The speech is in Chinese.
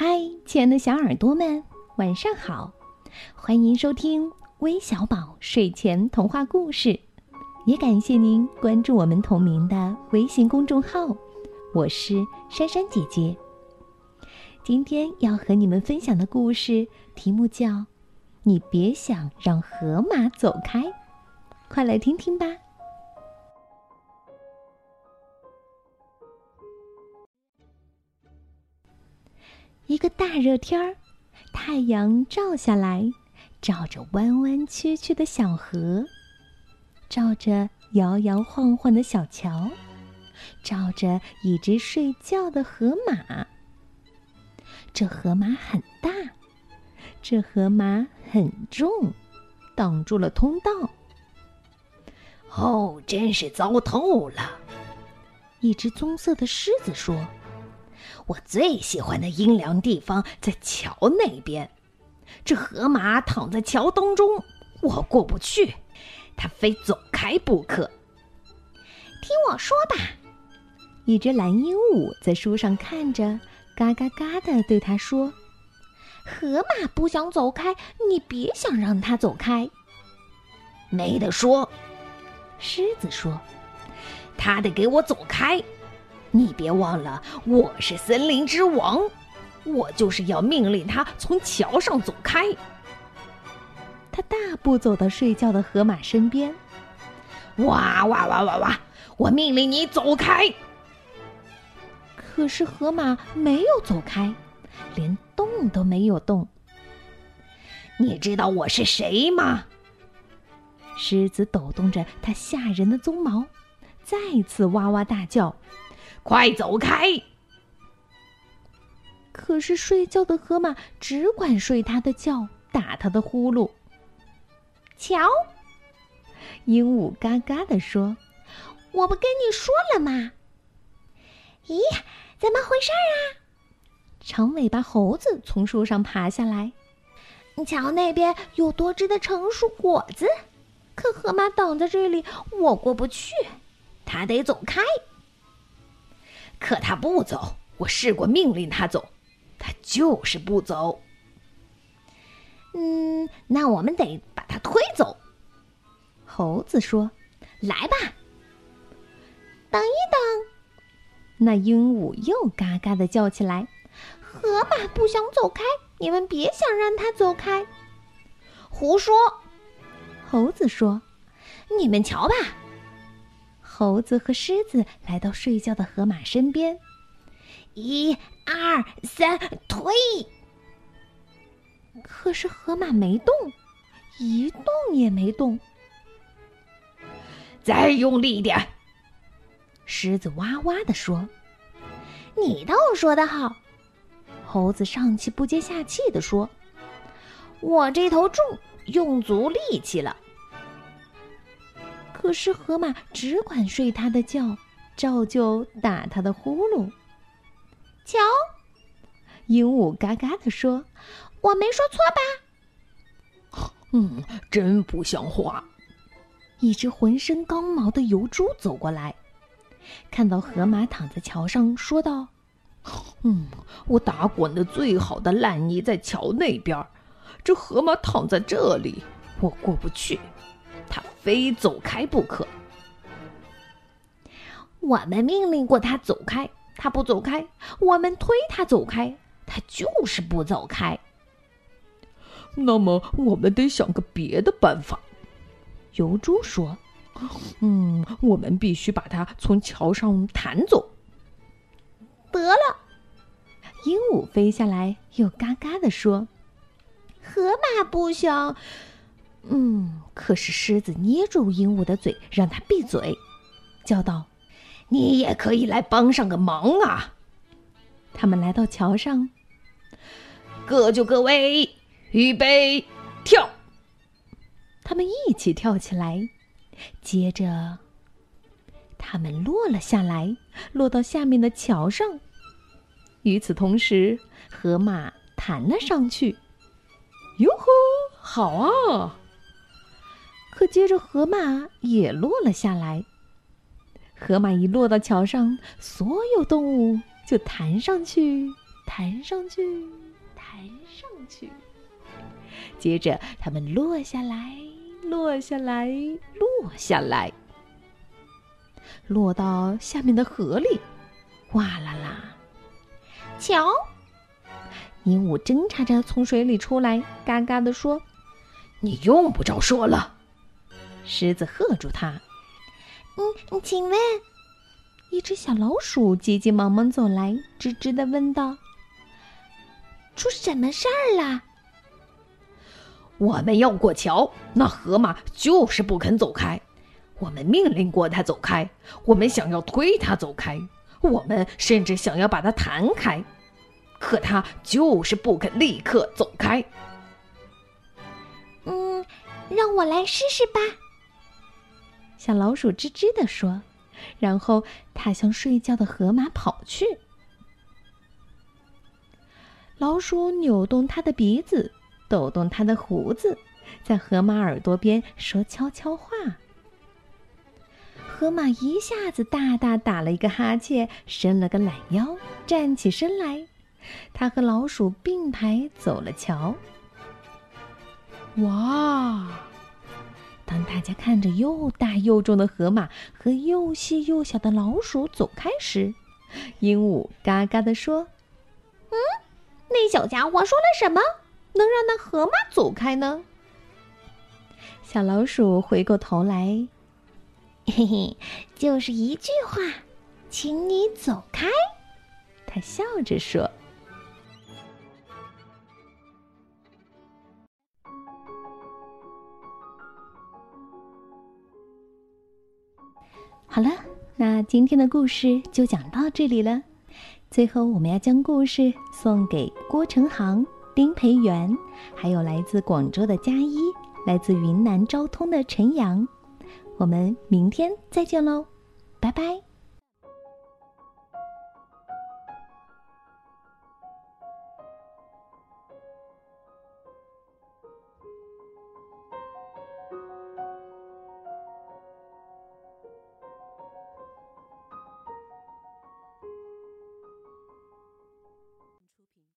嗨，亲爱的小耳朵们，晚上好！欢迎收听微小宝睡前童话故事，也感谢您关注我们同名的微信公众号。我是珊珊姐姐。今天要和你们分享的故事题目叫《你别想让河马走开》，快来听听吧。一个大热天儿，太阳照下来，照着弯弯曲曲的小河，照着摇摇晃晃的小桥，照着一只睡觉的河马。这河马很大，这河马很重，挡住了通道。哦，真是糟透了！一只棕色的狮子说。我最喜欢的阴凉地方在桥那边，这河马躺在桥当中，我过不去，它非走开不可。听我说吧，一只蓝鹦鹉在树上看着，嘎嘎嘎的对他说：“河马不想走开，你别想让它走开。”没得说，狮子说：“它得给我走开。”你别忘了，我是森林之王，我就是要命令他从桥上走开。他大步走到睡觉的河马身边，哇哇哇哇哇！我命令你走开。可是河马没有走开，连动都没有动。你知道我是谁吗？狮子抖动着它吓人的鬃毛，再次哇哇大叫。快走开！可是睡觉的河马只管睡他的觉，打他的呼噜。瞧，鹦鹉嘎嘎地说：“我不跟你说了吗？”咦，怎么回事儿啊？长尾巴猴子从树上爬下来，瞧那边有多汁的成熟果子，可河马挡在这里，我过不去，它得走开。可他不走，我试过命令他走，他就是不走。嗯，那我们得把他推走。猴子说：“来吧，等一等。”那鹦鹉又嘎嘎的叫起来：“河马不想走开，你们别想让他走开。”胡说！猴子说：“你们瞧吧。”猴子和狮子来到睡觉的河马身边，一、二、三，推！可是河马没动，一动也没动。再用力一点！狮子哇哇的说：“你倒说的好。”猴子上气不接下气的说：“我这头重，用足力气了。”可是河马只管睡他的觉，照旧打他的呼噜。瞧，鹦鹉嘎嘎地说：“我没说错吧？”嗯，真不像话。一只浑身刚毛的油猪走过来，看到河马躺在桥上，说道：“嗯，我打滚的最好的烂泥在桥那边，这河马躺在这里，我过不去。”非走开不可。我们命令过他走开，他不走开；我们推他走开，他就是不走开。那么，我们得想个别的办法。油猪说：“嗯，我们必须把他从桥上弹走。”得了，鹦鹉飞下来，又嘎嘎的说：“河马不行。”嗯，可是狮子捏住鹦鹉的嘴，让它闭嘴，叫道：“你也可以来帮上个忙啊！”他们来到桥上，各就各位，预备，跳！他们一起跳起来，接着他们落了下来，落到下面的桥上。与此同时，河马弹了上去。哟呵，好啊！可接着，河马也落了下来。河马一落到桥上，所有动物就弹上去，弹上去，弹上去。接着，它们落下来，落下来，落下来，落到下面的河里。哗啦啦！瞧，鹦鹉挣扎着从水里出来，嘎嘎地说：“你用不着说了。”狮子喝住他：“嗯，请问？”一只小老鼠急急忙忙走来，吱吱的问道：“出什么事儿了？”我们要过桥，那河马就是不肯走开。我们命令过它走开，我们想要推它走开。我们甚至想要把它弹开，可它就是不肯立刻走开。嗯，让我来试试吧。小老鼠吱吱地说，然后它向睡觉的河马跑去。老鼠扭动它的鼻子，抖动它的胡子，在河马耳朵边说悄悄话。河马一下子大大打了一个哈欠，伸了个懒腰，站起身来。他和老鼠并排走了桥。哇！当大家看着又大又重的河马和又细又小的老鼠走开时，鹦鹉嘎嘎地说：“嗯，那小家伙说了什么，能让那河马走开呢？”小老鼠回过头来。嘿嘿，就是一句话，请你走开。他笑着说：“好了，那今天的故事就讲到这里了。最后，我们要将故事送给郭成航、丁培元，还有来自广州的佳一，来自云南昭通的陈阳。”我们明天再见喽，拜拜。